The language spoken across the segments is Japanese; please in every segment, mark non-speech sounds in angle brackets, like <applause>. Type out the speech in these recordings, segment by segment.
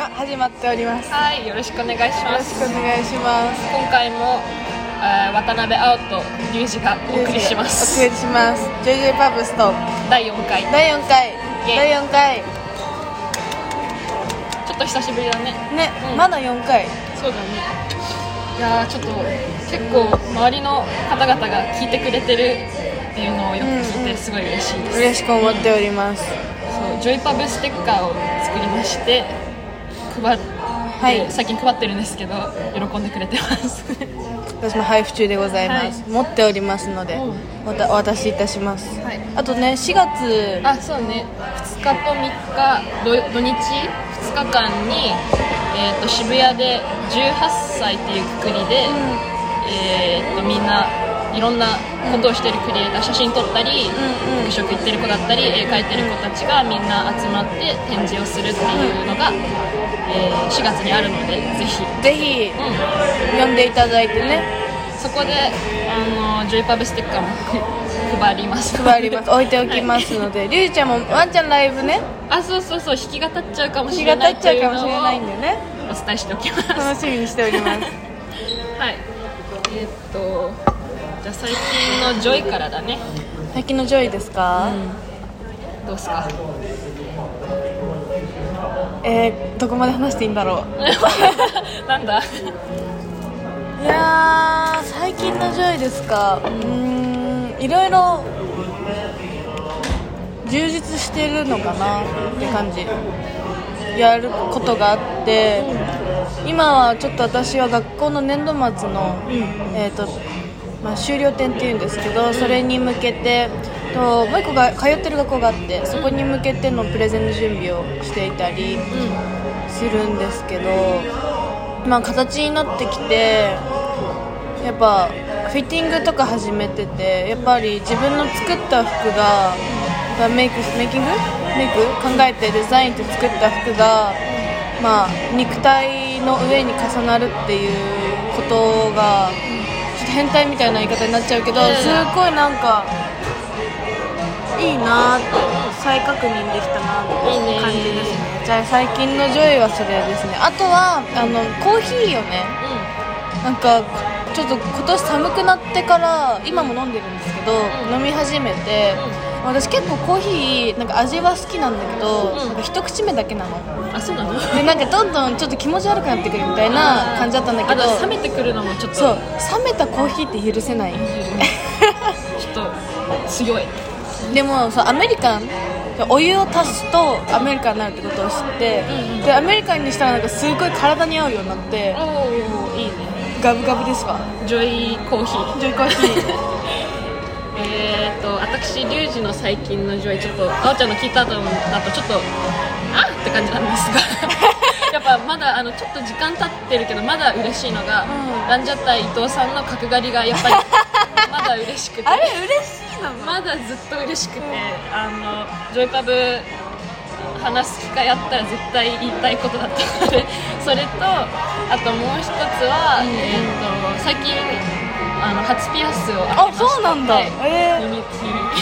あ始まっておりますよはい、よろしくお願いしろます。しくお願いします今回も、えー渡辺青とリュウジがお送りしまおす。送りしますジョイジョイパブスと第4回。第4回第4回ちょっと久しぶりだね。ね、うんまだ4回そうだね。いやー、ちょっと結構周りの方々が聞いてくれてるっていうのをよく聞いうんうんてすごい嬉しいです。嬉しく思っておりますそう、ジョイパブステッカーを作りまして、配はい。最近配ってるんですけど、喜んでくれてます。私も配布中でございます、持っておりますので、うん。またお渡しいたします、はい。あとね4月あそうね。2日と3日土土日？2日間に、えー、と渋谷で18歳っていうくくりで、えー、とみんないろんなことをしてるクリエイター写真撮ったり、服飾行ってる子だったり絵描いてる子たちがみんな集まって展示をするっていうのが、えー4月にあるのでぜひ、ぜひうん、読んでいただいてね。そこであのジョイパブステッカーも <laughs> 配ります。配ります。置いておきますので、りゅうちゃんもワンちゃんライブね。あそうそうそう。弾き語っちゃうかもし日れないが経っちゃうかもしれないんででね。お伝えしておきます。楽しみにしております。<laughs> はい。えーっとじゃあ最近のジョイからだね。最近のジョイですか、どうすか？えー、どこまで話していいんだろ <laughs> なんだ？ういやー最近のジョイですか？うーんいろいろ充実してるのかな？って感じ。やることがあって今はちょっと私は学校の年度末の、えーとまあ、終了展っていうんですけどそれに向けてともう一個が通ってる学校があってそこに向けてのプレゼンの準備をしていたりするんですけど、まあ、形になってきてやっぱフィッティングとか始めててやっぱり自分の作った服がメイクメイキング？メイク？考えてデザインって作った服が、まあ、肉体の上に重なるっていうことが変態みたいな言い方になっちゃうけどうん。すっごいなんかいいなーって再確認できたなって感じですね。じゃあ最近のジョイはそれですね。あとはあのコーヒーをねなんかちょっと今年寒くなってから今も飲んでるんですけど、うん。飲み始めて、私結構コーヒーなんか味は好きなんだけど、うん。なんか一口目だけなの。うんあそうなの？でなんかどんどんちょっと気持ち悪くなってくるみたいな感じだったんだけど冷めてくるのもちょっと。そう冷めたコーヒーって許せない。ちょっと強い。でもそうアメリカン。お湯を足すとアメリカンになるってことを知って、うんうん。でアメリカンにしたらなんかすごい体に合うようになっておおいいね。ガブガブですわ。ジョイコーヒー。ジョイコーヒー私リュウジの最近のジョイちょっとあおちゃんの聞いた後だとちょっとあっって感じなんですが <laughs> やっぱまだあのちょっと時間経ってるけどまだ嬉しいのが、うん。ランジャタイ伊藤さんの角刈りがやっぱり <laughs> まだ嬉しくて。あれ嬉しいの？まだずっと嬉しくてあのジョイパブ話す機会あったら絶対言いたいことだったのでそれとあともう一つは、えー、と最近あの初ピアスをあそうなんだ。はい。えー。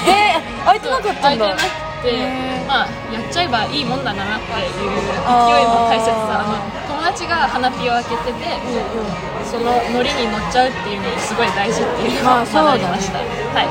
えー、開いてなかったんだ。開いてなくて、へー。まあやっちゃえばいいもんだなっていう勢いあーも大切さ友達が花ピを開けてて、そのノリに乗っちゃうっていうのすごい大事っていうのを学びました、はい。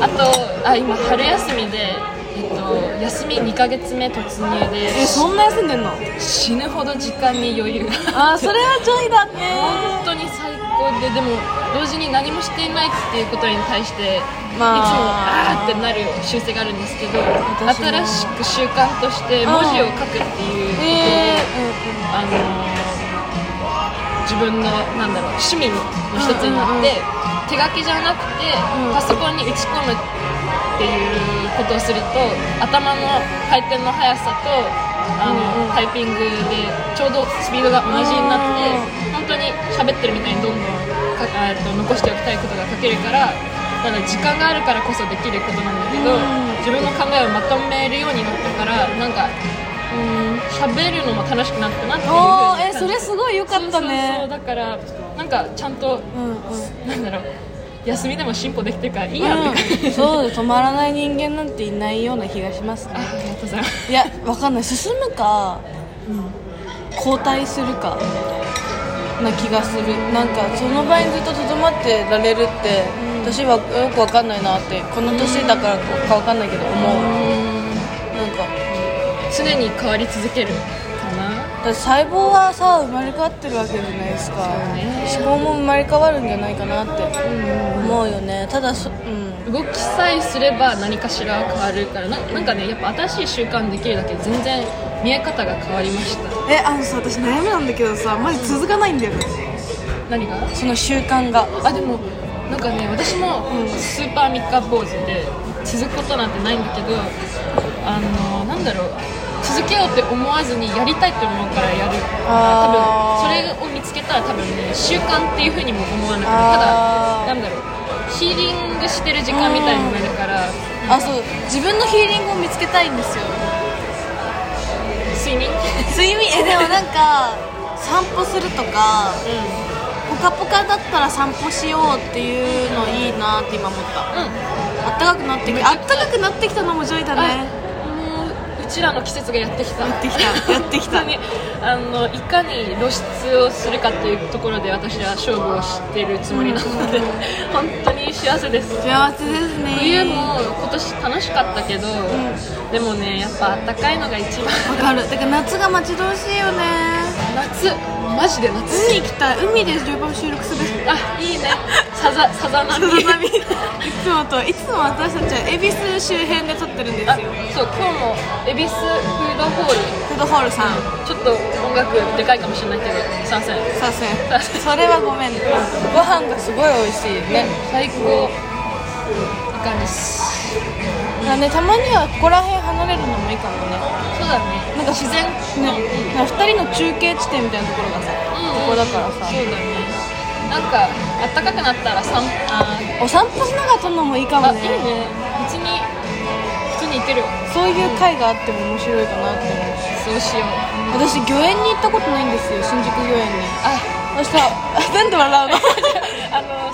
あとあ今春休みで、えっと、休み2ヶ月目突入でえそんな休んでんの？死ぬほど時間に余裕が。あーそれは joy だね。<laughs> 本当に最高ででも同時に何もしていないっていうことに対して、まあ。いつもあーってなる習性があるんですけど新しく習慣として文字を書くっていうことを、えあのー自分のなんだろう趣味の一つになって、手書きじゃなくて、うん。パソコンに打ち込むっていうことをすると頭の回転の速さとあの、タイピングでちょうどスピードが同じになって、喋ってるみたいにどんどんかあと残しておきたいことが書けるからだ時間があるからこそできることなんだけど、うん。自分の考えをまとめるようになったからなんかうん喋るのも楽しくなったなっていうえそれすごい良かったそうそうだからなんかちゃんとうんうん。なんだろう休みでも進歩できてるからいいやってうん、そう止まらない人間なんていないような気がしますね。あありがとうございます。いやわかんない。進むか交代するかな気がする。なんかその場にずっととどまってられるって、私はよくわかんないなってこの年だからかわかんないけど思う、なんか常に変わり続けるだ細胞はさ生まれ変わってるわけじゃないですか、ね。思考も生まれ変わるんじゃないかなって思うよね。ただそうん。動きさえすれば何かしら変わるからな。なんかねやっぱ新しい習慣できるだけで全然見え方が変わりました。えあのさ私悩みなんだけどさマジ続かないんだよね。何が？その習慣が。あでもなんかね私もスーパー三日坊主で続くことなんてないんだけどあのなんだろう続けようって思わずにやりたいって思うからやる。多分それを見つけたら多分ね習慣っていうふうにも思わなくてただなんだろう。ヒーリングしてる時間みたいになるから。あそう。自分のヒーリングを見つけたいんですよ。睡眠？睡眠？えでもなんか散歩するとかポカポカだったら散歩しようっていうのいいなって今思った。うん。うんあったかくなってきあったかくなってきたのも joy だねうちらの季節がやってきた。やってきた。<laughs> やってきた。あのいかに露出をするかっていうところで私は勝負をしてるつもりなので <laughs> 本当に幸せです。幸せですね。冬も今年楽しかったけど、でもねやっぱあったかいのが一番。わかる。だから夏が待ち遠しいよね。夏マジで夏海行きたい。海でジョイパブ収録する。あいいね。さざさざ波。さざ波。<laughs> いつもといつも私たちは恵比寿周辺で撮ってるんですあよそう今日も恵比寿フードホール。フードホールさん。ちょっと音楽でかいかもしれないけど参戦させん。それはごめん。ご飯がすごい美味しい。ね最高。いかんですだねたまにはここら辺離れるのもいいかもね。そうだね。なんか自然ねなんか2人の中継地点みたいなところがさここだからさ。そうだね。なんかあったかくなったら散あお散歩しながら撮るのもいいかもね。あいいね。別に普通に行けるわそういう会があっても面白いかなって思う。そうしよう。私御苑に行ったことないんですよ。新宿御苑に。あ。そしたら <laughs> なんで笑うの？<laughs> あの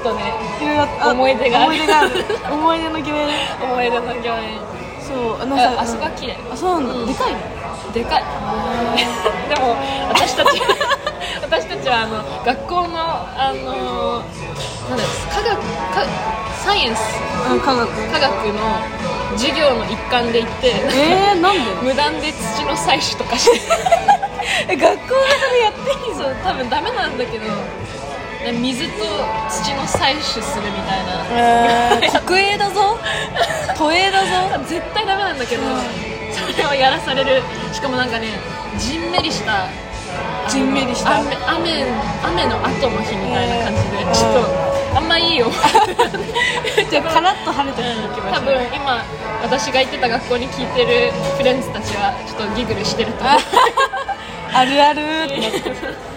っとねいろいろあ思い出がある。思い出がある。思い出の御苑 <laughs> 思い出の御苑そうあのさそこは綺麗。あそうなんだ、うん。でかいの？でかい。<laughs> でも私たち私たちは <laughs> あの学校のあのなんだ科学かサイエンス。うん科学。科学の授業の一環で行ってえー、なんで？無断で土の採取とかして。え学校がそれやっていいそう多分ダメなんだけど水と土の採取するみたいな。えー、<laughs> 国営だぞ。都営だぞ。絶対ダメなんだけど、それをやらされる。しかもなんかねじんめりしたじんめりした。雨雨雨の後の日みたいな感じで、えーちょっとあんまいいよ。<laughs> じゃあカラッと晴れた日に行きましょう。多分今私が行ってた学校に聞いてるフレンズたちはちょっとギグルしてると思う。あるあるって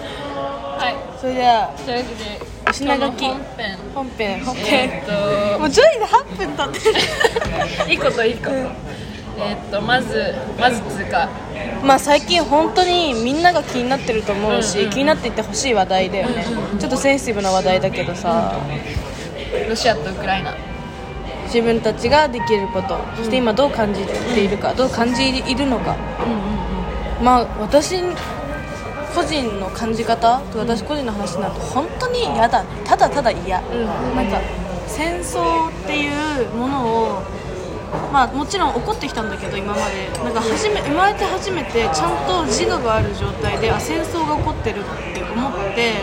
それじゃあというわけでお品書き。本編。本編。本編、えーっもう joy で8分経って。るといいこといいこと、えーっとまずまずつうか。まあ最近本当にみんなが気になってると思うし、うんうん気になっていってほしい話題だよね、ちょっとセンシティブな話題だけどさ、ロシアとウクライナ。自分たちができること。そして今どう感じているか、どう感じいるのか、まあ私個人の感じ方と私個人の話になると本当に嫌だ。ただただ嫌、ん。なんか戦争っていうものをまあもちろん起こってきたんだけど今まで。なんか初め生まれて初めてちゃんと自我がある状態であ戦争が起こってるって思って、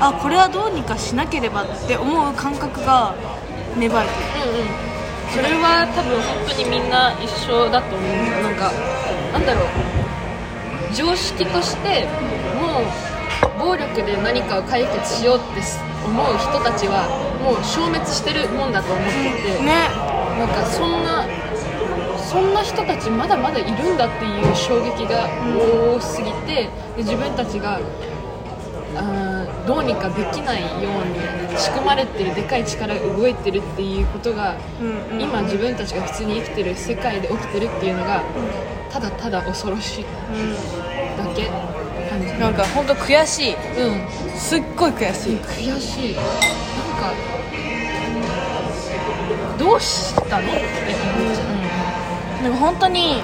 あこれはどうにかしなければって思う感覚が芽生えてる。うんうん。それは多分本当にみんな一緒だと思う。なんかなんだろう。常識としてもう暴力で何かを解決しようって思う人たちはもう消滅してるもんだと思ってて、ね。なんかそんなそんな人たちまだまだいるんだっていう衝撃が多すぎてで自分たちがあーどうにかできないように仕組まれてるでかい力が動いてるっていうことが、うんうん。今自分たちが普通に生きてる世界で起きてるっていうのがただただ恐ろしいだけ感じなんか本当悔しい。うん。すっごい悔しい。悔しい。なんかどうしたの？って思っちゃう、なんか本当に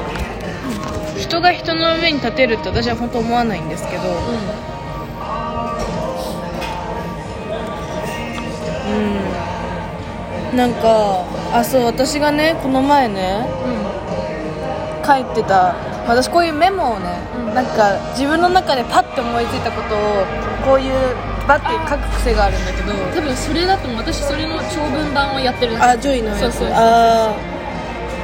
人が人の上に立てるって私は本当思わないんですけどうん。なんかあそう私がねこの前ね書いてた私こういうメモをね、うんなんか自分の中でパッて思いついたことをこういうバッて書く癖があるんだけど。多分それだと思う私それの長文版をやってるあ joy のやつ。そうそうそうあ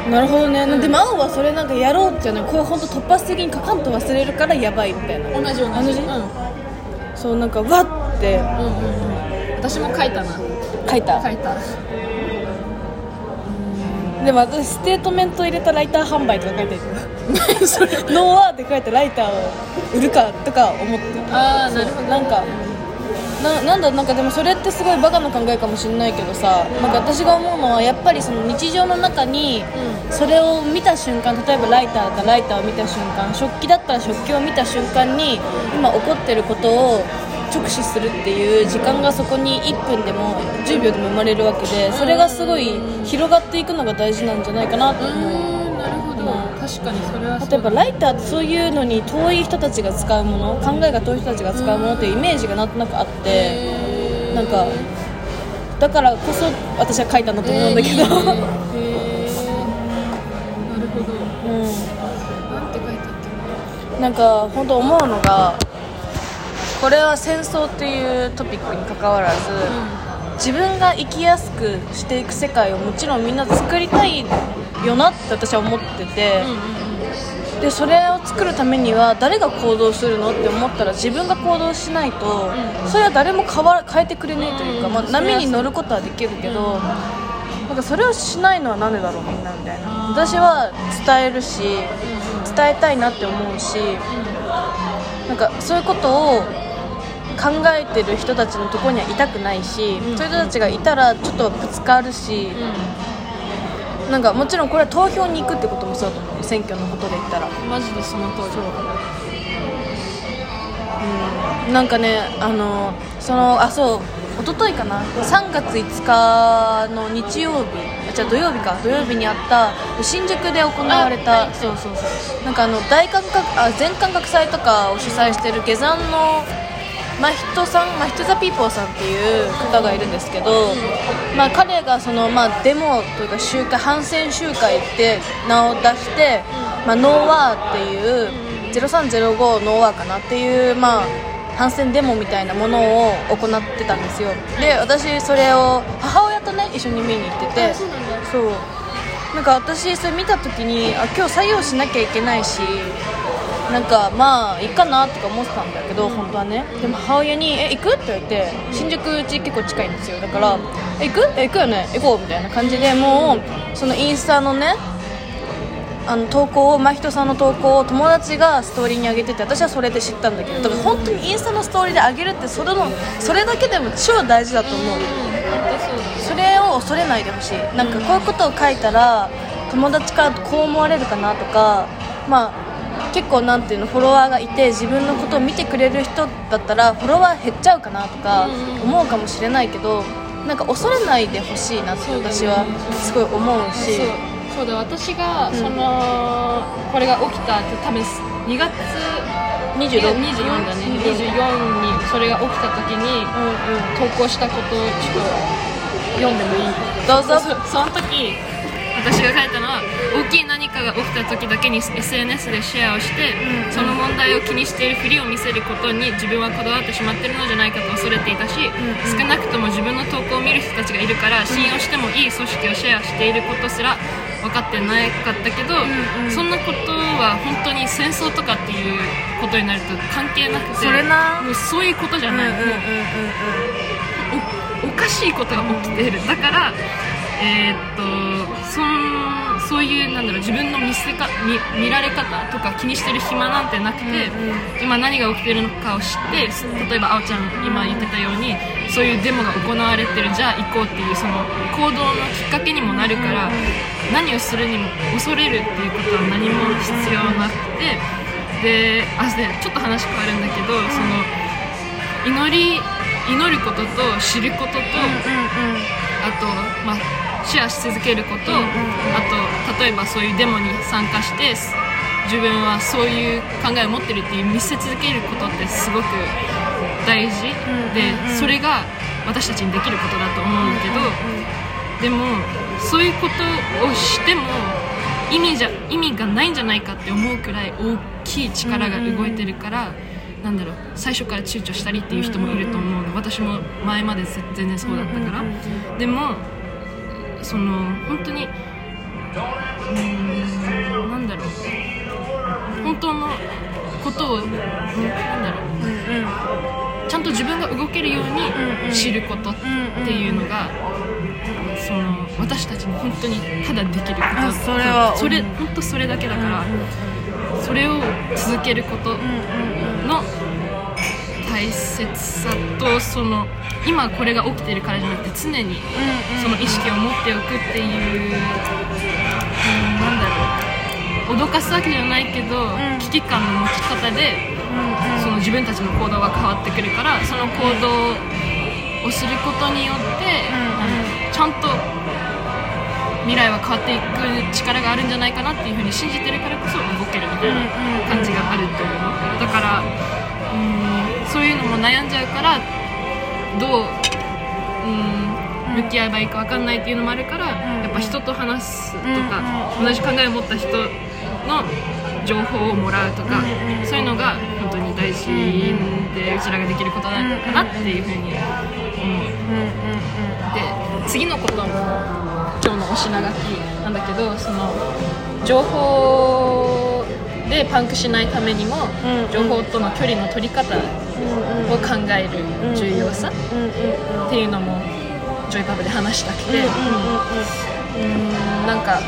あなるほどね、うん。でもあおはそれなんかやろうっていうのはこれ本当突発的に書かんと忘れるからやばいみたいな。同じ同じ。同じ？うん。そうなんかわって。うんうんうん。私も書いたな。書いた？書いた。でも私ステートメント入れたライター販売とか書いてる <laughs> No War って書いたライターを売るかとか思って。ああなるほど。なんかななんだなんかでもそれってすごいバカな考えかもしれないけどさ、なんか私が思うのはやっぱりその日常の中にそれを見た瞬間例えばライターだったらライターを見た瞬間食器だったら食器を見た瞬間に今起こってることを直視するっていう時間がそこに1分でも10秒でも生まれるわけでそれがすごい広がっていくのが大事なんじゃないかなとう思う。確かにそれは例えばライターってそういうのに遠い人たちが使うもの考えが遠い人たちが使うものっていうイメージがなんとなくあってなんかだからこそ私は書いたんだと思うんだけど、へー。へー。なるほど。うなんて書いなんか本当思うのがこれは戦争っていうトピックに関わらず、自分が生きやすくしていく世界をもちろんみんな作りたいよなって私は思ってて、けうんうん。でそれを作るためには誰が行動するのって思ったら自分が行動しないと、それは誰も変わ変えてくれないというか、うんまあ、波に乗ることはできるけど、なんかそれをしないのはなんでだろうみんなみたいな。私は伝えるし伝えたいなって思うしなんかそういうことを考えてる人たちのところにはいたくないし、うんそういう人たちがいたらちょっとぶつかるし、なんかもちろんこれは投票に行くってこともそうだと思う選挙のことで言ったら。うんマジでその通りう。ん。なんかねあのそのあそう一昨日かな。3月5日の日曜日あじゃあ土曜日か。土曜日にあった新宿で行われた、あはい。そうそうそう。なんかあの大感覚あ全感覚祭とかを主催してる下山のマヒトさんマヒトザピーポーさんっていう方がいるんですけど、まあ、彼がその、まあ、デモというか集会反戦集会って名を出して、まあ、ノーワーっていう0305ノーワーかなっていう、まあ、反戦デモみたいなものを行ってたんですよ。で私それを母親とね一緒に見に行っててあそう。なんか私それ見た時にあ今日採用しなきゃいけないしなんかまあいいかなとか思ってたんだけど、本当はね。でも母親に「え行く?」って言われて新宿うち結構近いんですよ。だから「え行くえ行くよね行こう」みたいな感じでもうそのインスタのねあの投稿を真人さんの投稿を友達がストーリーに上げてて私はそれで知ったんだけどだから本当にインスタのストーリーで上げるってそれのそれだけでも超大事だと思う。それを恐れないでほしい。なんかこういうことを書いたら友達からこう思われるかなとかまあ結構なんていうのフォロワーがいて自分のことを見てくれる人だったらフォロワー減っちゃうかなとか思うかもしれないけどなんか恐れないでほしいなって私はすごい思うし。そう。だ。私がその、これが起きたって多分2月26 24だね。24にそれが起きた時にうんうん。投稿したことをちょっと読んでもいい？どうぞ。そその時私が書いたのは大きい何かが起きた時だけに SNS でシェアをして、うん。その問題を気にしているふりを見せることに自分はこだわってしまっているのじゃないかと恐れていたし、ん少なくとも自分の投稿を見る人たちがいるから信用してもいい組織をシェアしていることすら分かってなかったけど、んうん。そんなことは本当に戦争とかっていうことになると関係なくてそれな？もうそういうことじゃない、うんうんうんうん。もうおおかしいことが起きている。だからえーっとそんそういうなんだろう自分の見せか見見られ方とか気にしてる暇なんてなくて、今何が起きてるのかを知って例えばあおちゃん今言ってたようにそういうデモが行われてるじゃあ行こうっていうその行動のきっかけにもなるから、何をするにも恐れるっていうことは何も必要なくてであでちょっと話変わるんだけど、その祈り祈ることと知ることと、あと、まあ、シェアし続けること、あと例えばそういうデモに参加して自分はそういう考えを持ってるっていう見せ続けることってすごく大事。でそれが私たちにできることだと思うんだけどでもそういうことをしても意味じゃ意味がないんじゃないかって思うくらい大きい力が動いてるから。なんだろう最初から躊躇したりっていう人もいると思うの。私も前まで全然そうだったから。でもその本当にうーんなんだろう。本当のことをうんなんだろう。ちゃんと自分が動けるように知ることっていうのがその私たちに本当にただできること。あそれはそれ本当それだけだからそれを続けることの大切さとその今これが起きてるからじゃなくて常にその意識を持っておくっていう、うん、なんだろう。脅かすわけじゃないけど、ん。危機感の持ち方でその自分たちの行動が変わってくるからその行動をすることによって、ちゃんと未来は変わっていく力があるんじゃないかなっていうふうに信じてるからこそ動けるみたいな感じがあると思う。だからうんそういうのも悩んじゃうからどううん向き合えばいいか分かんないっていうのもあるからやっぱ人と話すとか同じ考えを持った人の情報をもらうとかそういうのが本当に大事でうちらができることなのかなっていうふうに思う。で次のことも今日のお品書きなんだけどその情報でパンクしないためにもうん。情報との距離の取り方を考える重要さっていうのもジョイパブで話したくて。うーんなんか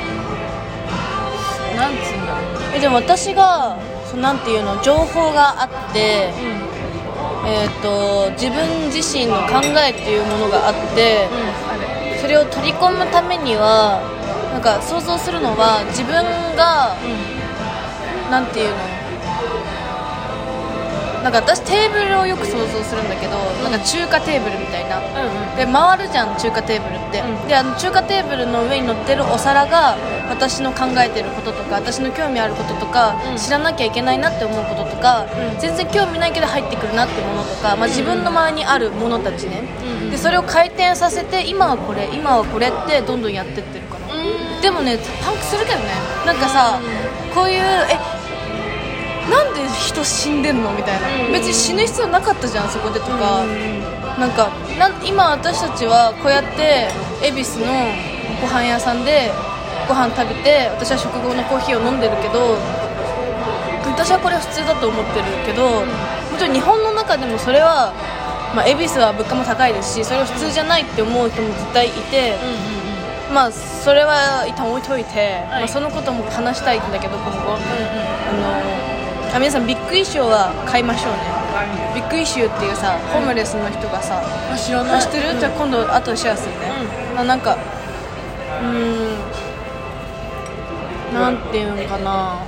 なんつうんだろう。えでも私がそのなんていうの情報があって、えー、と自分自身の考えっていうものがあってある。それを取り込むためにはなんか想像するのは自分がなんていうのなんか私テーブルをよく想像するんだけどなんか中華テーブルみたいな。うんうん。で回るじゃん中華テーブルって、うん。であの中華テーブルの上に乗ってるお皿が私の考えてることとか私の興味あることとか、うん。知らなきゃいけないなって思うこととか、うん。全然興味ないけど入ってくるなってものとか、まあ、自分の周りにあるものたちね、うんでそれを回転させて今はこれ今はこれってどんどんやってってるから、うん。でもねパンクするけどね。なんかさ、こういうえなんで人死んでんの？みたいな、うん別に死ぬ必要なかったじゃんそこでとか、なんか今私たちはこうやって恵比寿のご飯屋さんでご飯食べて私は食後のコーヒーを飲んでるけど私はこれは普通だと思ってるけど、もちろん日本の中でもそれは、まあ、恵比寿は物価も高いですしそれは普通じゃないって思う人も絶対いて、まあそれは一旦置いといて、はい。まあ、そのことも話したいんだけど今後、あのあ皆さんビッグイシューは買いましょうね。ビッグイシューっていうさホームレスの人がさあ知らあ知ってる、じゃあ今度後でシェアするね、あなんかうーんなんていうのかな。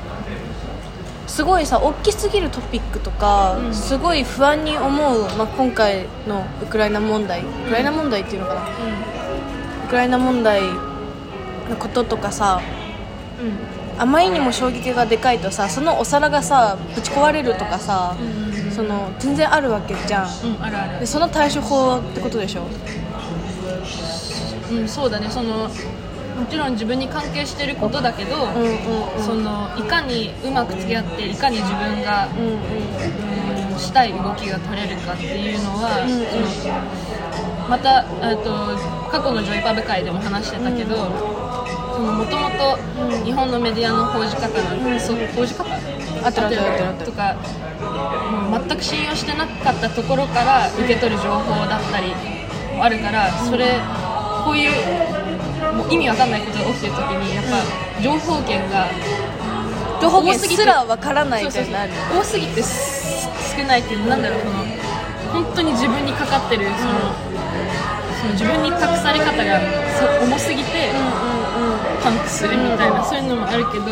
すごいさ大きすぎるトピックとか、うん。すごい不安に思う、まあ、今回のウクライナ問題。ウクライナ問題っていうのかな、ウクライナ問題のこととかさあまりにも衝撃がでかいとさそのお皿がさぶち壊れるとかさ、その全然あるわけじゃん。うんあるある。でその対処法ってことでしょ？うんそうだね。そのもちろん自分に関係してることだけど、うんうんうん。そのいかにうまく付き合っていかに自分が、うんうん。うんしたい動きが取れるかっていうのは、うんうん。そのまたあと過去のジョイパブ会でも話してたけどもともと日本のメディアの報じ方なんて、そう報じ方？合ってる合ってる合ってる合ってるとか全く信用してなかったところから受け取る情報だったりもあるからそれこういうもう意味わかんないことが起きてる時にやっぱ情報源が情報源多すぎてすらわからないみたいになる。多すぎてす少ないっていうのなんだろうその本当に自分にかかってるその,、その自分に託され方がそ重すぎてパンクするみたいな、そういうのもあるけど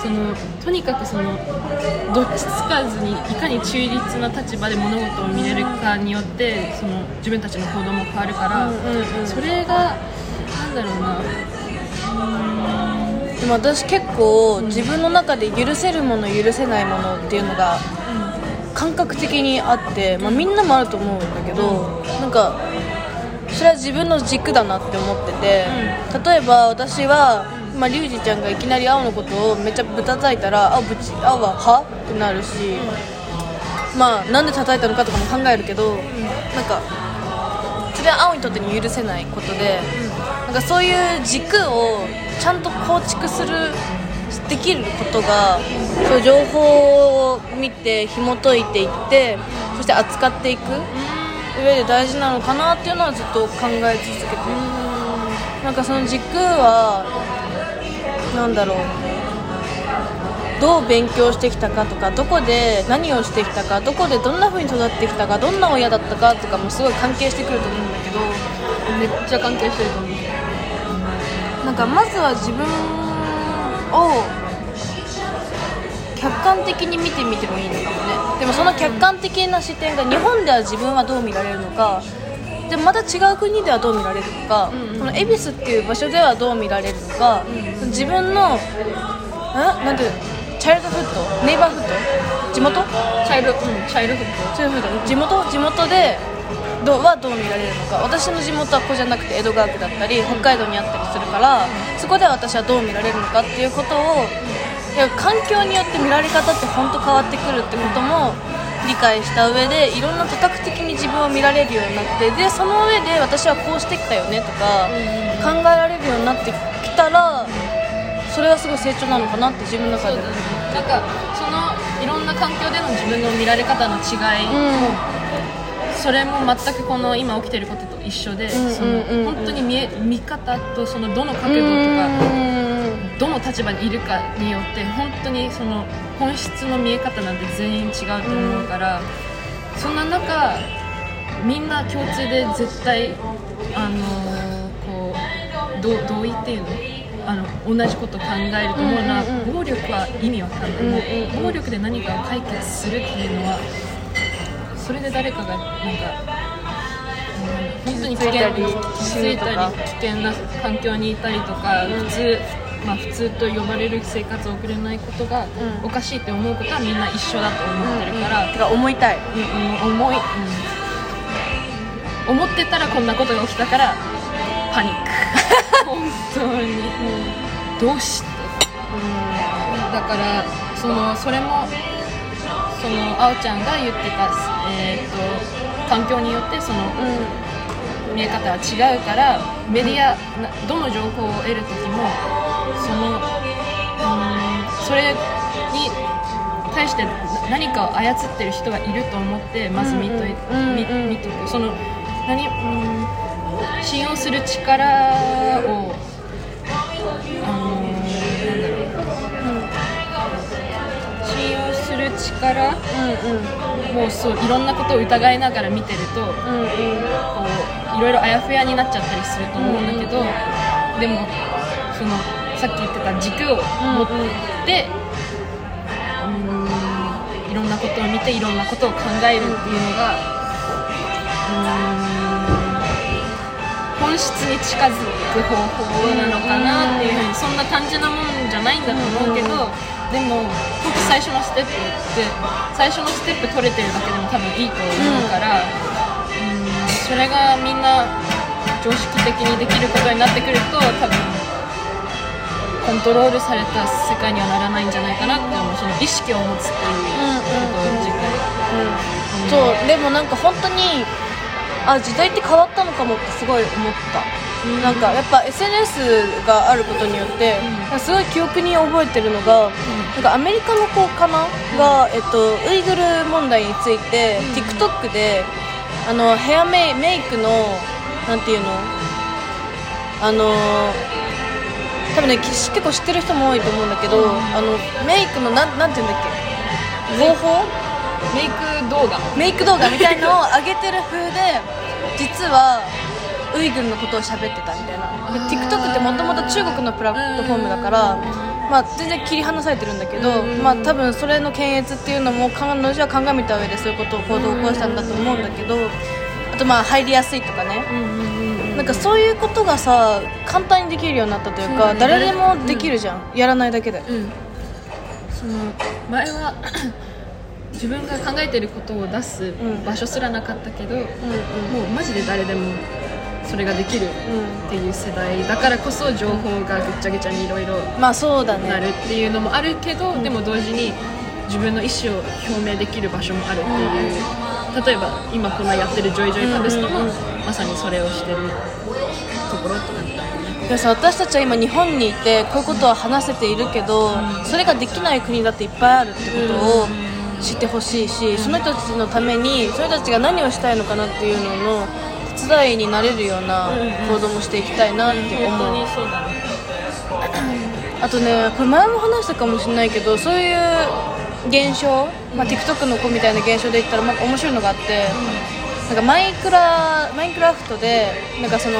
そのとにかくそのどっちつかずにいかに中立な立場で物事を見れるかによってその自分たちの行動も変わるから、それがなんだろうな。でも私結構自分の中で許せるもの許せないものっていうのが感覚的にあって、まあ、みんなもあると思うんだけどなんかそれは自分の軸だなって思ってて、例えば私は、まあ、リュウジちゃんがいきなり青のことをめっちゃぶたたいたら青ぶち青はは？ってなるし、まあなんで叩いたのかとかも考えるけど、なんかそれは青にとってに許せないことで、なんかそういう軸をちゃんと構築するできることが、そういう情報を見て紐解いていってそして扱っていく上で大事なのかなっていうのはずっと考え続けてる。なんかその軸はなんだろうどう勉強してきたかとかどこで何をしてきたかどこでどんな風に育ってきたかどんな親だったかとかもすごい関係してくると思うんだけどめっちゃ関係してると思う。なんかまずは自分を客観的に見てみてもいいのかもね。でもその客観的な視点が日本では自分はどう見られるのか。でもまた違う国ではどう見られるのか、うんうん。この恵比寿っていう場所ではどう見られるのか、自分のんなんていうの？チャイルドフッドネイバーフッド地元？チャイル,、うん、チャイルフッチャイルドフッド地元？地元でどうはどう見られるのか。私の地元はここじゃなくて江戸川区だったり北海道にあったりするからそこでは私はどう見られるのかっていうことをいや環境によって見られ方って本当変わってくるってことも理解した上でいろんな多角的に自分を見られるようになってでその上で私はこうしてきたよねとか考えられるようになってきたらそれはすごい成長なのかなって自分の中で。なんかそのいろんな環境での自分の見られ方の違い、それも全くこの今起きてることと一緒で、んそのうんうん。本当に見え見方とそのどの角度とかどの立場にいるかによって本当にその本質の見え方なんて全員違うと思うから、そんな中みんな共通で絶対あのこうど同意っていうの？あの同じこと考えると思うのは、うんうんうん。暴力は意味わかんない、うんうんうん。暴力で何かを解決するっていうのはそれで誰かがなんか、うん本当に危険傷ついたり傷ついたり危険な環境にいたりとか、普通まあ普通と呼ばれる生活を送れないことがうん。おかしいって思うことはみんな一緒だと思ってるから、てか思いたい。うんうん思い、うん。思ってたらこんなことが起きたからパニック。<laughs> 本当に、どうして？だからそのそれもそのあおちゃんが言ってた、えー、と環境によってその見え方は違うからメディアなどの情報を得る時もそのうんそれに対して何かを操ってる人がいると思ってまず見とい、うんうん。見うん見とく。その何うん信用する力をあのなんだろう。信用する力もうそういろんなことを疑いながら見てるとこういろいろあやふやになっちゃったりすると思うんだけど、でもそのさっき言ってた軸を持って、うーんいろんなことを見ていろんなことを考えるっていうのが、うーん本質に近づく方法なのかなっていうふうにそんな単純なもんじゃないんだと思うけど、でも本当最初のステップって最初のステップ取れてるだけでも多分いいと思うから、うん、それがみんな常識的にできることになってくると多分コントロールされた世界にはならないんじゃないかなって思うその意識を持つっていうことを次回、そうでもなんか本当にあ時代って変わったのかもってすごい思った、なんかやっぱ SNS があることによって、すごい記憶に覚えてるのが、なんかアメリカの子かな、が、えっと、ウイグル問題について、TikTok であのヘアメイメイクのなんていうのあの多分ねき結構知ってる人も多いと思うんだけど、あのメイクのなんなんていうんだっけ？合法？メイク動画？メイク動画みたいのを上げてる風で実はウイグルのことを喋ってたみたいな。で TikTok ってもともと中国のプラットフォームだから、まあ、全然切り離されてるんだけど、まあ、多分それの検閲っていうのも彼女は鑑みた上でそういうことを行動を起こしたんだと思うんだけどとまあ入りやすいとかね。うんうんうんなんかそういうことがさ簡単にできるようになったというかね誰でもできるじゃん、やらないだけで。うん。その前は <coughs> 自分が考えてることを出すん。場所すらなかったけど、うんもうマジで誰でもそれができるっていう世代だからこそ情報がぐっちゃぐちゃにいろいろまあそうだなるねっていうのもあるけど、でも同時に自分の意思を表明できる場所もあるっていう、例えば今このやってるジョイジョイカブストも、うんうんうん。まさにそれをしてるところって感じだよねいやさ私たちは今日本にいてこういうことは話せているけど、それができない国だっていっぱいあるってことを知ってほしいし、その人たちのためにその人たちが何をしたいのかなっていうのの手伝いになれるような行動もしていきたいなって思う、本当にそうだね。あとねこれ前も話したかもしれないけどそういう現象、まあ、TikTok の子みたいな現象で言ったらまあ面白いのがあって、なんかマイクラマイクラフトでなんかその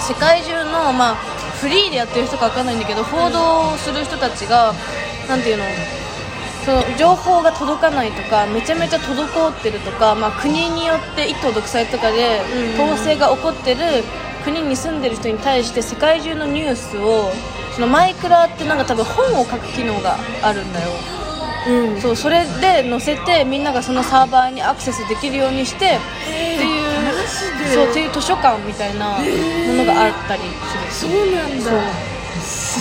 世界中の、まあ、フリーでやってる人か分かんないんだけど報道する人たちがなんていうのその情報が届かないとかめちゃめちゃ滞ってるとか、まあ、国によって一党独裁とかで統制が起こってる国に住んでる人に対して世界中のニュースをそのマイクラってなんか多分本を書く機能があるんだよ。うん。そうそれで載せてみんながそのサーバーにアクセスできるようにしてっていうそうっていう図書館みたいなものがあったりする、そうなんだ。す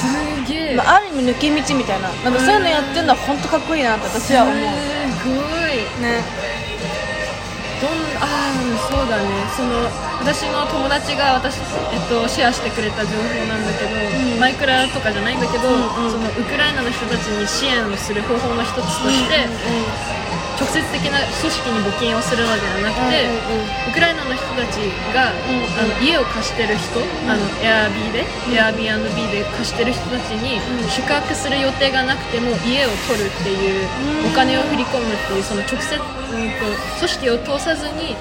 げえ。まあ、ある意味抜け道みたいな。なんかそういうのやってるのは本当かっこいいなって私は思う。すごい。ねどんああそうだね。その私の友達が私、えっと、シェアしてくれた情報なんだけど、マイクラとかじゃないんだけど、うんうん。そのウクライナの人たちに支援をする方法の一つとして、直接的な組織に募金をするのではなくて、ウクライナの人たちが、あの家を貸してる人、あの Airb で、Airbnb で貸してる人たちに宿泊する予定がなくても家を取るっていう、お金を振り込むっていうその直接、うんと組織を通さずに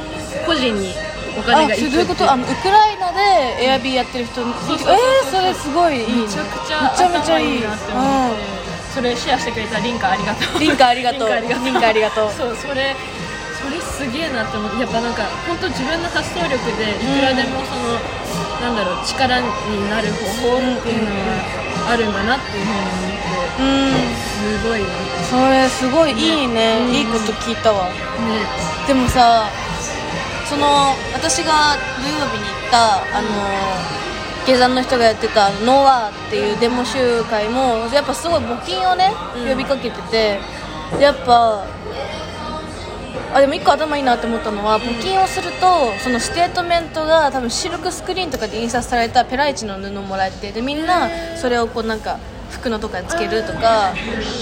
個人にお金あが行くそういうこと？あのウクライナでエアビーやってる人に？そうそうそうえー、それすごいいいね。めちゃくちゃめちゃめちゃいい。頭なって思って、それシェアしてくれたリンカありがとう。リンカありがとう。リンカありがとう。そう。それそれすげえなって思ってやっぱなんか本当自分の発想力でいくらでもその、なんだろう力になる方法っていうのはあるんだなっていうふうに思ってうん。すごい。なねそれすごいいいね、いいこと聞いたわ。でもさその私が土曜日に行ったあの GEZAN の人がやってた「No War」っていうデモ集会もやっぱすごい募金をね呼びかけてて、やっぱあでも一個頭いいなって思ったのは募金をするとそのステートメントが多分シルクスクリーンとかで印刷されたペライチの布をもらえてでみんなそれをこうなんか服のとかにつけるとか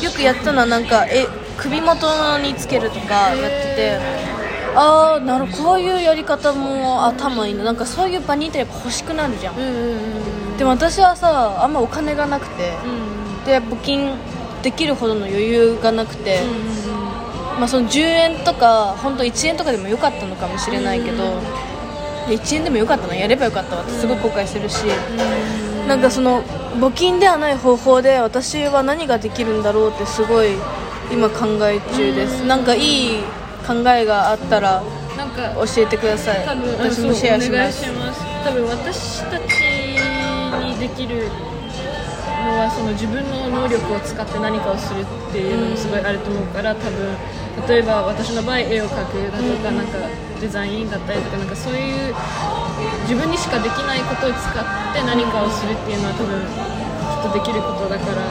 よくやったのはなんかえ首元につけるとかやっててああなるこういうやり方も頭いいな。なんかそういう場にいたらやっぱ欲しくなるじゃん。うんうんうんでも私はさあんまお金がなくて。うんで募金できるほどの余裕がなくて、まあ、その10円とか本当1円とかでもよかったのかもしれないけど、で1円でもよかったな。やればよかったわってすごい後悔するし、なんかその募金ではない方法で私は何ができるんだろうってすごい今考え中です、なんかいい考えがあったらなんか教えてください。多分私もシェアしお願いますします。多分私たちにできるのはその自分の能力を使って何かをするっていうのもすごいあると思うから多分例えば私の場合絵を描くだとかなんかデザインだったりとかなんかそういう自分にしかできないことを使って何かをするっていうのは多分きっとできることだから、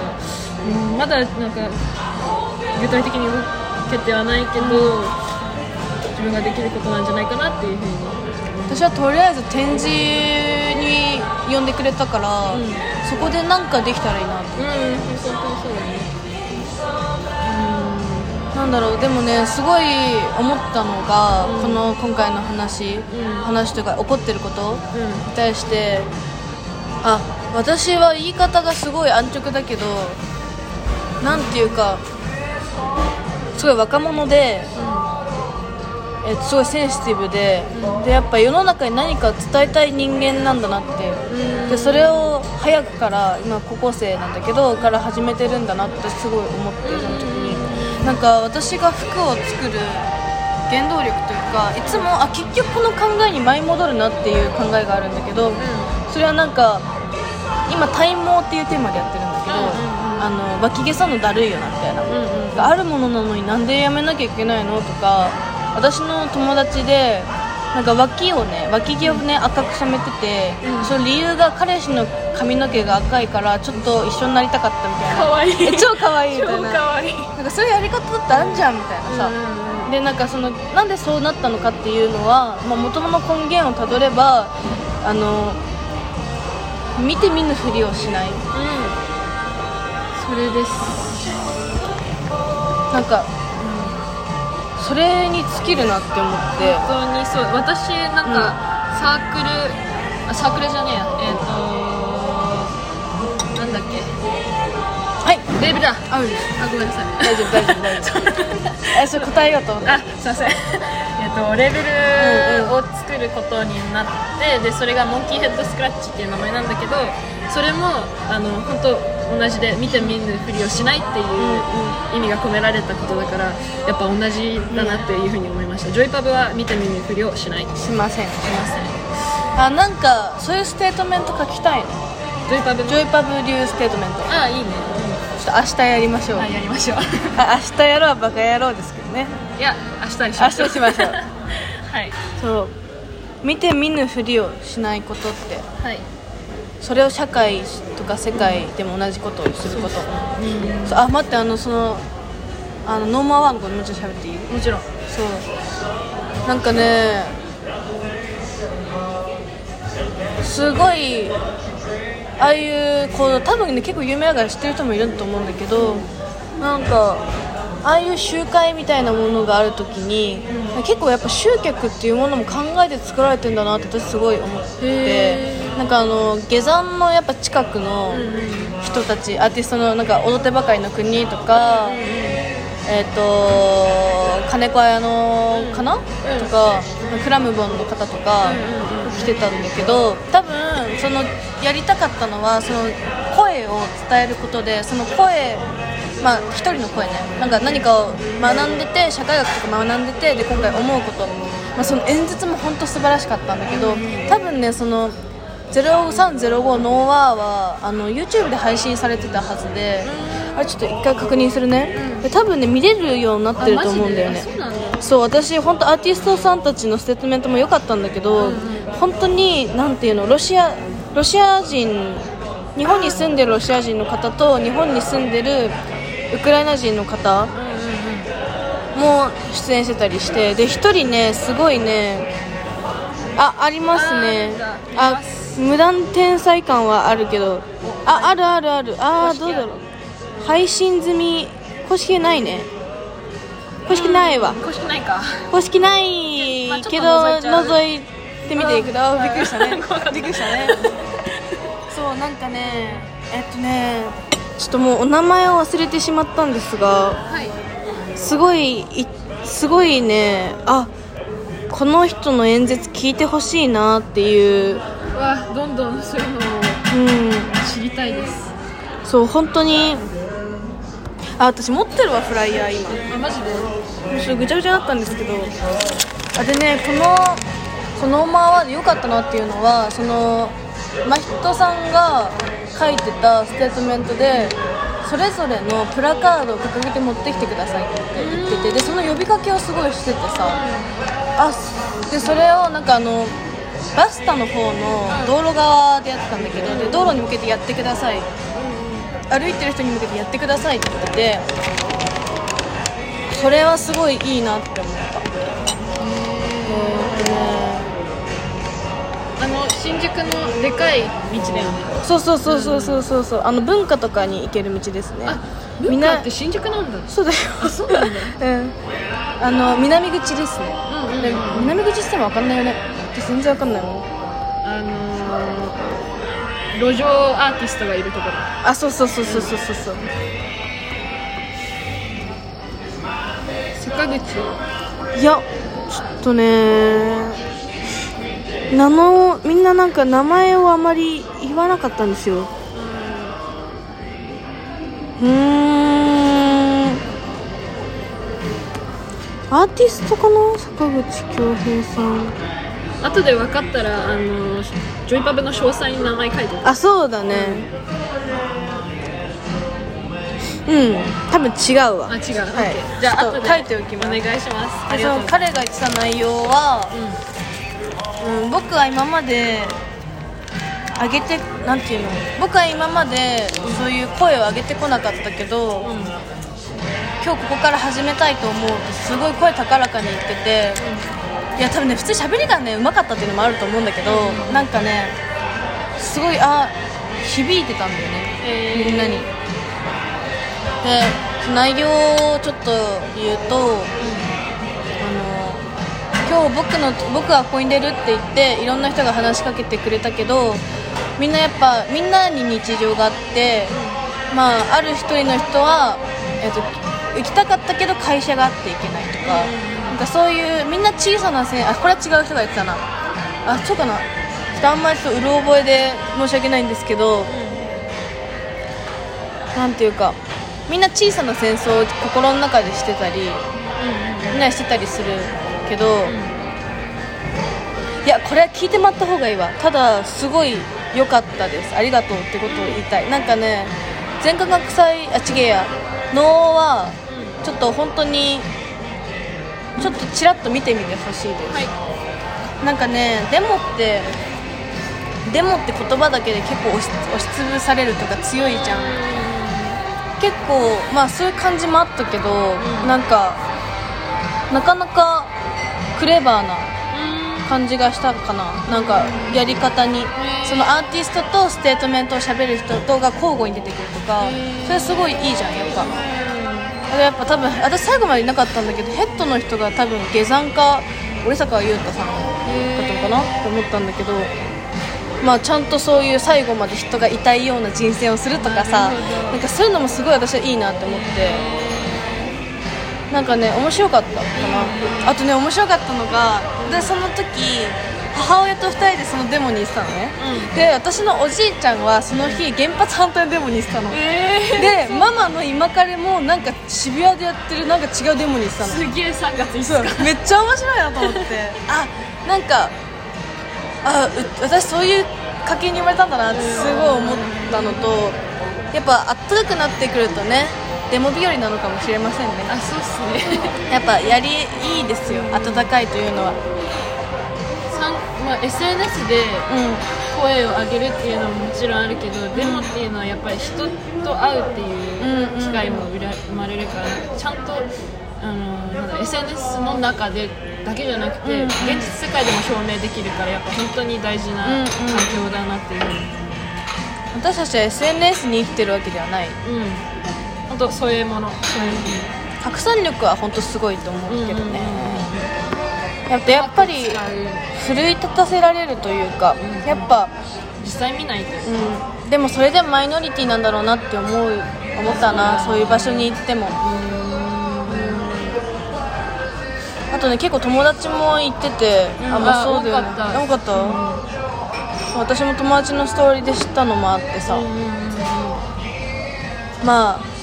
うん、まだなんか具体的に動けてはないけど分ができることなんじゃないかなっていうふうに私はとりあえず展示に呼んでくれたから、うんそこで何かできたらいいなとうん。本当にそうだねなんだろう。でもねすごい思ったのが、この今回の話、ん話というか起こってることに対してあ私は言い方がすごい安直だけどなんていうかすごい若者で、えすごいセンシティブで,、でやっぱ世の中に何か伝えたい人間なんだなって、でそれを早くから今高校生なんだけどから始めてるんだなってすごい思ってその時になんか私が服を作る原動力というかいつもあ結局この考えに舞い戻るなっていう考えがあるんだけど、それはなんか今体毛っていうテーマでやってるんだけど、うんうんうん。あの脇毛さんのだるいよなみたいな、うんうん。あるものなのになんでやめなきゃいけないのとか私の友達でなんか脇をね脇毛をね赤く染めてて、うん。その理由が彼氏の髪の毛が赤いからちょっと一緒になりたかったみたいな。かわい。いえ超可愛いみたい超な。かわいい。なんかそういうやり方だってあんじゃんみたいなさ、うんでなんかそのなんでそうなったのかっていうのは、まあ、元々の根源をたどればあの見て見ぬふりをしない。それです。なんか、それに尽きるなって思って。本当にそう。私なんか、サークルあサークルじゃねえや。えっ、となんだっけ。はい。レーベルだ。あごめんなさい。大丈夫大丈夫 <laughs> 大丈夫。えそれ答えようと思ってあすいません。<laughs> えっとレベルを作ることになってでそれがモンキーヘッドスクラッチっていう名前なんだけどそれもあの本当同じで見て見ぬふりをしないっていう意味が込められたことだからやっぱ同じだなっていうふうに思いました、ジョイパブは見て見ぬふりをしない。ししません。ませんあなんかそういうステートメント書きたいねジョイパブジョイパブ流ステートメント。ああいいね、ちょっと明日やりましょう、はいやりましょう。<laughs> あ明日やろうはバカ野郎ですけどね。いや明日にし明ましょう。日しましょう。<laughs> はい。そう。見て見ぬふりをしないことって。はいそれを社会とか世界でも同じことをすること、そうあ待ってあのそのあの No War のもうちょっと喋っていい？もちろん。そう。なんかねすごいああいうこう多分ね結構有名だから知ってる人もいると思うんだけどなんかああいう集会みたいなものがある時に、結構やっぱ集客っていうものも考えて作られてんだなって私すごい思ってへなんかあの下山のやっぱ近くの人たちアーティストのなんか踊ってばかりの国とか、えっ、と金子綾乃かな、とかクラムボンの方とか来てたんだけど多分そのやりたかったのはその声を伝えることでその声まあ一人の声ね。なんか何かを学んでて社会学とか学んでてで今回思うこと、まあ、その演説も本当素晴らしかったんだけど多分ねその0305 No War はあの YouTube で配信されてたはずであれちょっと一回確認するね、で多分ね見れるようになってると思うんだよね。そう私本当アーティストさんたちのステートメントも良かったんだけど、本当になんていうのロシアロシア人日本に住んでるロシア人の方と日本に住んでるウクライナ人の方も出演してたりしてで一人ねすごいねあありますね。ああ無断天才感はあるけどああるあるある。あーどうだろう。配信済み公式ないね。公式ないわ。公式ないか。公式ないけど覗いてみてくだうんさいびっくりしたね。<laughs> びっくりしたね。そうなんかねえっとねちょっともうお名前を忘れてしまったんですがはい。すごいいすごいねあこの人の演説聞いてほしいなっていううわどんどんそういうのをうん知りたいです。そう本当に。あ私持ってるわフライヤー今。あマジで？もうそれぐちゃぐちゃだったんですけど。あでねこのこのままで良かったなっていうのはその真人さんが書いてたステートメントでそれぞれのプラカードを掲げて持ってきてくださいって言っててでその呼びかけをすごいしててさ。あでそれをなんかあのバスタの方の道路側でやってたんだけどで道路に向けてやってください。歩いてる人に向けてやってくださいって言っててそれはすごいいいなって思った。あの新宿のでかい道だよね。そうそうそうそうそうそう。そうあの文化とかに行ける道ですね。あみんな文化って新宿なんだ。そうだよ。あそうなんだ。<laughs> うん。あの南口ですね、うんうんで南口って言っても分かんないよね私全然分かんないもん。あのー、路上アーティストがいるところ。あそうそうそうそうそうそう。そう坂口。いやちょっとね名のみんななんか名前をあまり言わなかったんですよ。うーん。アーティストかな？坂口恭平さん後で分かったらあのジョイパブの詳細に名前書いてあそうだね。うん。多分違うわ。あ違う、はい。じゃあ後で書いておきます。お願いします。その彼が言ってた内容は、うん、僕は今まで上げてなんていうの？僕は今までそういう声を上げてこなかったけど、ます今日ここから始めたいと思うとすごい声高らかに言ってて、いや多分ね普通喋りがねうまかったっていうのもあると思うんだけど、なんかねすごいあ響いてたんだよね、へー。みんなに。で内容をちょっと言うと、あの今日僕の僕はここに出るって言っていろんな人が話しかけてくれたけどみんなやっぱみんなに日常があって、まあある一人の人は、えっと行きたかったけど会社があって行けないとか,、なんかそういうみんな小さなせあこれは違う人が言ってたな。あそうかな。ちょっとあんまりちょっとうる覚えで申し訳ないんですけど、なんていうかみんな小さな戦争を心の中でしてたりみんなしてたりするけど、いやこれは聞いてもらった方がいいわ。ただすごい良かったです。ありがとうってことを言いたい。なんかね全科学祭あちげえや能はちょっと本当にちょっとちらっと見てみてほしいです、はい。なんかねデモってデモって言葉だけで結構押しつぶされるとか強いじゃん。結構まあそういう感じもあったけど、なんかなかなかクレバーな感じがしたかな。なんかやり方に。そのアーティストとステートメントを喋る人とが交互に出てくるとかそれすごいいいじゃんやっぱやっぱ多分私最後までいなかったんだけどヘッドの人が多分下山か折坂優太さんだったのかな？と思ったんだけどまあちゃんとそういう最後まで人がいたいような人生をするとかさなんかそういうのもすごい私はいいなって思って。なんかね面白かったかな。あとね面白かったのがでその時母親と2人でそのデモに行ってたのね、で私のおじいちゃんはその日原発反対のデモに行ってたの、えでママの今彼もなんか渋谷でやってるなんか違うデモに行ってたの。すげえ3月そう。5日めっちゃ面白いなと思って。<laughs> あなんかあう私そういう家系に生まれたんだなってすごい思ったのとやっぱあったかくなってくるとねデモ日和なのかもしれませんね。あそうっすね。やっぱやりいいですよ。暖かいというのはまあ、SNS でう声を上げるっていうのももちろんあるけど、デモっていうのはやっぱり人と会うっていう機会も生まれるからちゃんとあのなんだ SNS の中でだけじゃなくて、うんうん。現実世界でも表明できるからやっぱ本当に大事なうんうん。環境だなっていう。ふうにん私たちは SNS に生きてるわけではない。うん。本当そういうものそういうも拡散力は本当すごいと思のうけどね、うんやっぱやっぱり奮い立たせられるというかやっぱ実際見ないとうん、でもそれでもマイノリティなんだろうなって思う思ったなそういう場所に行っても。あとね結構友達も行ってて、うん。あまああそうだよね。多かった、私も友達のストーリーで知ったのもあってさ、まあ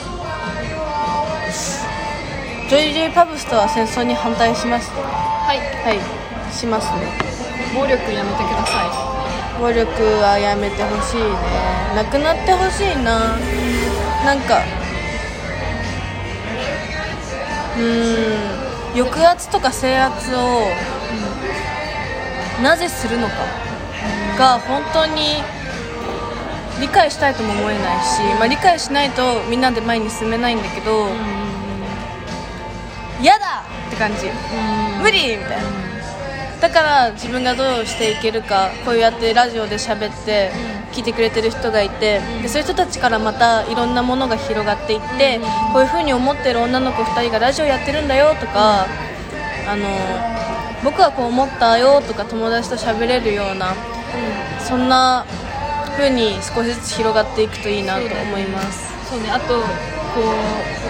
ジョイジョイパブスとは戦争に反対します。はい。はい。しますね。暴力やめてくださ暴力はやめてほしいね。なくなってほしいな。なんかうーん抑圧とか制圧をなぜするのかが本当に理解したいとも思えないし、まあ、理解しないとみんなで前に進めないんだけどい嫌だ！って感じ。うん。無理！みたいな。だから自分がどうしていけるかこうやってラジオで喋って聞いてくれてる人がいてでそういう人たちからまたいろんなものが広がっていってこういう風に思ってる女の子2人がラジオやってるんだよとかあの僕はこう思ったよとか友達と喋れるようなそんな風に少しずつ広がっていくといいなと思います。そうね。あとこう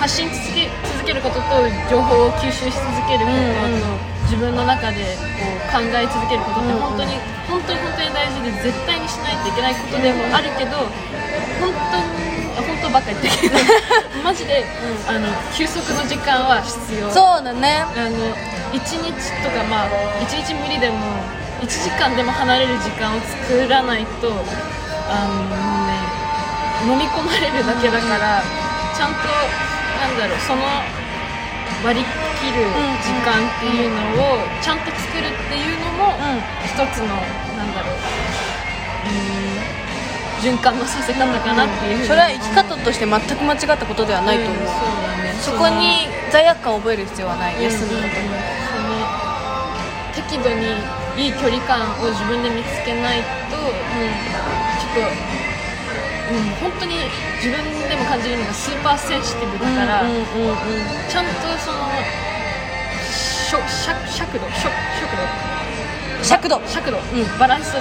発信続け続けることと情報を吸収し続けること、と自分の中でこう考え続けることってうんうん本当に、本当に本当に大事で絶対にしないといけないことでもあるけど本当あ本当ばっか言ってるけど <laughs> マジで、あの休息の時間は必要。そうだね。あの1日とかまあ1日無理でも1時間でも離れる時間を作らないとあのもうね飲み込まれるだけだからちゃんとなんだろうその割り切る時間っていうのをちゃんと作るっていうのもうん。一つのなんだろううん循環のさせ方かなっていうふうに。それは生き方として全く間違ったことではないと思う、うんそうだね。そこに罪悪感を覚える必要はない、うん。休むことに、適度にいい距離感を自分で見つけないと、ちょっと、うん、本当に自分でも感じるのがスーパーセンシティブだから、うんうんうんうん。ちゃんとその尺尺度尺尺度。尺度。尺度、うんバランスを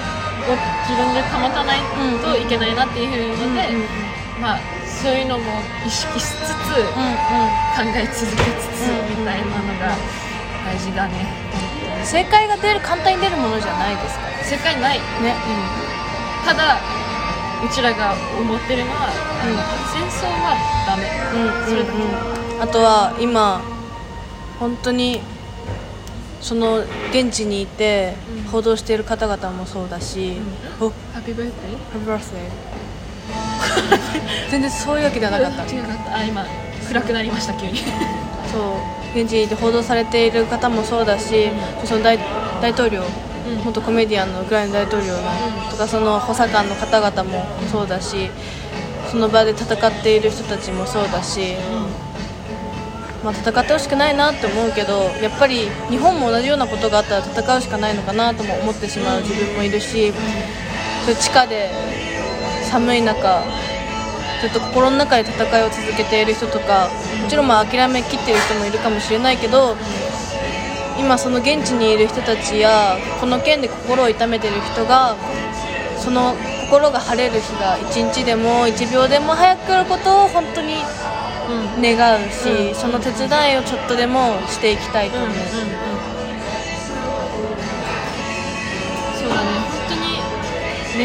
自分で保たないといけないなっていうので、うんうんまあそういうのも意識しつつ、うん考え続けつつうんみたいなのが大事だね、うん正解が出る簡単に出るものじゃないですから。正解ない、ね。ただうちらが思ってるのは、うん戦争はダメ、うんそれだけ、うん。あとは今本当にその現地にいてうん。報道している方々もそうだし、うおハッピーバースデー Happy birthday 全然そういうわけではなかった。違かったあ今暗くなりました急に。そう。現地にいて報道されている方もそうだし、その大大統領うん元コメディアンのウクライナ大統領の、とかその補佐官の方々もそうだしその場で戦っている人たちもそうだし、まあ、戦ってほしくないなって思うけどやっぱり日本も同じようなことがあったら戦うしかないのかなとも思ってしまう自分もいるし、そう地下で寒い中ずっと心の中で戦いを続けている人とかもちろんまあ諦めきっている人もいるかもしれないけど今その現地にいる人たちやこの件で心を痛めている人がその心が晴れる日が1日でも1秒でも早く来ることを本当にうん願うし、うん。その手伝いをちょっとでもしていきたいと思う、そうだね。本当に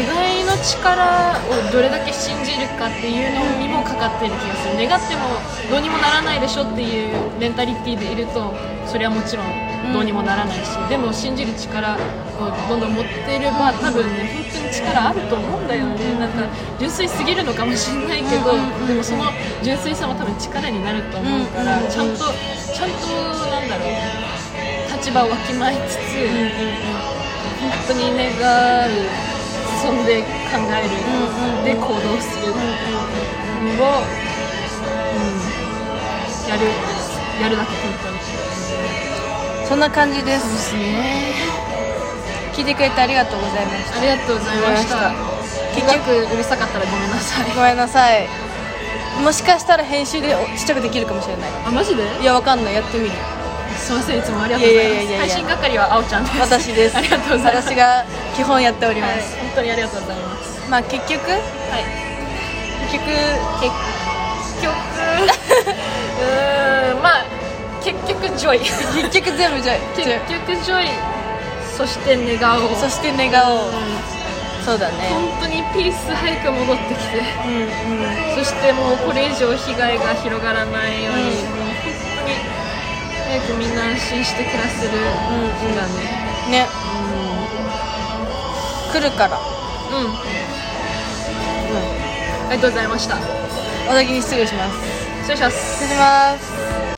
願いの力をどれだけ信じるかっていうのにもかかってる気がする。願ってもどうにもならないでしょっていうメンタリティーでいるとそれはもちろんどうにもならないし、でも信じる力をどんどん持っていれば多分ね本当に力あると思うんだよね。なんか純粋すぎるのかもしれないけど、でもその純粋さも多分力になると思うから、うんちゃんとちゃんとなんだろう立場をわきまえつつ、本当に願うそんで考える、で行動するのを、うんやるやるだけ本当にそんな感じでそうですすね。聞いてくれてありがとうございました。ありがとうございました。結結局うるさかったらごめんなさい。ごめんなさいもしかしたら編集でちっちゃくできるかもしれない。あマジで？いやわかんない。やってみる。すいませんいつもありがとうございます。いやいやいやいや。配信係はあおちゃんです。私です。ありがとうございます。私が基本やっておりまはいす、本当にありがとうございます。まあ結局？はい。結局？結局？<laughs> うーんまあ結局 joy。結局全部じゃ結局 joy。そして願おうそして願おうそうだね。本当にピース早く戻ってきて。うんうん。そしてもうこれ以上被害が広がらないように、うん本当に早くみんな安心して暮らせる日がね。ね。来るから。うん、うん、ありがとうございました。お先に失礼します。失礼します。失礼します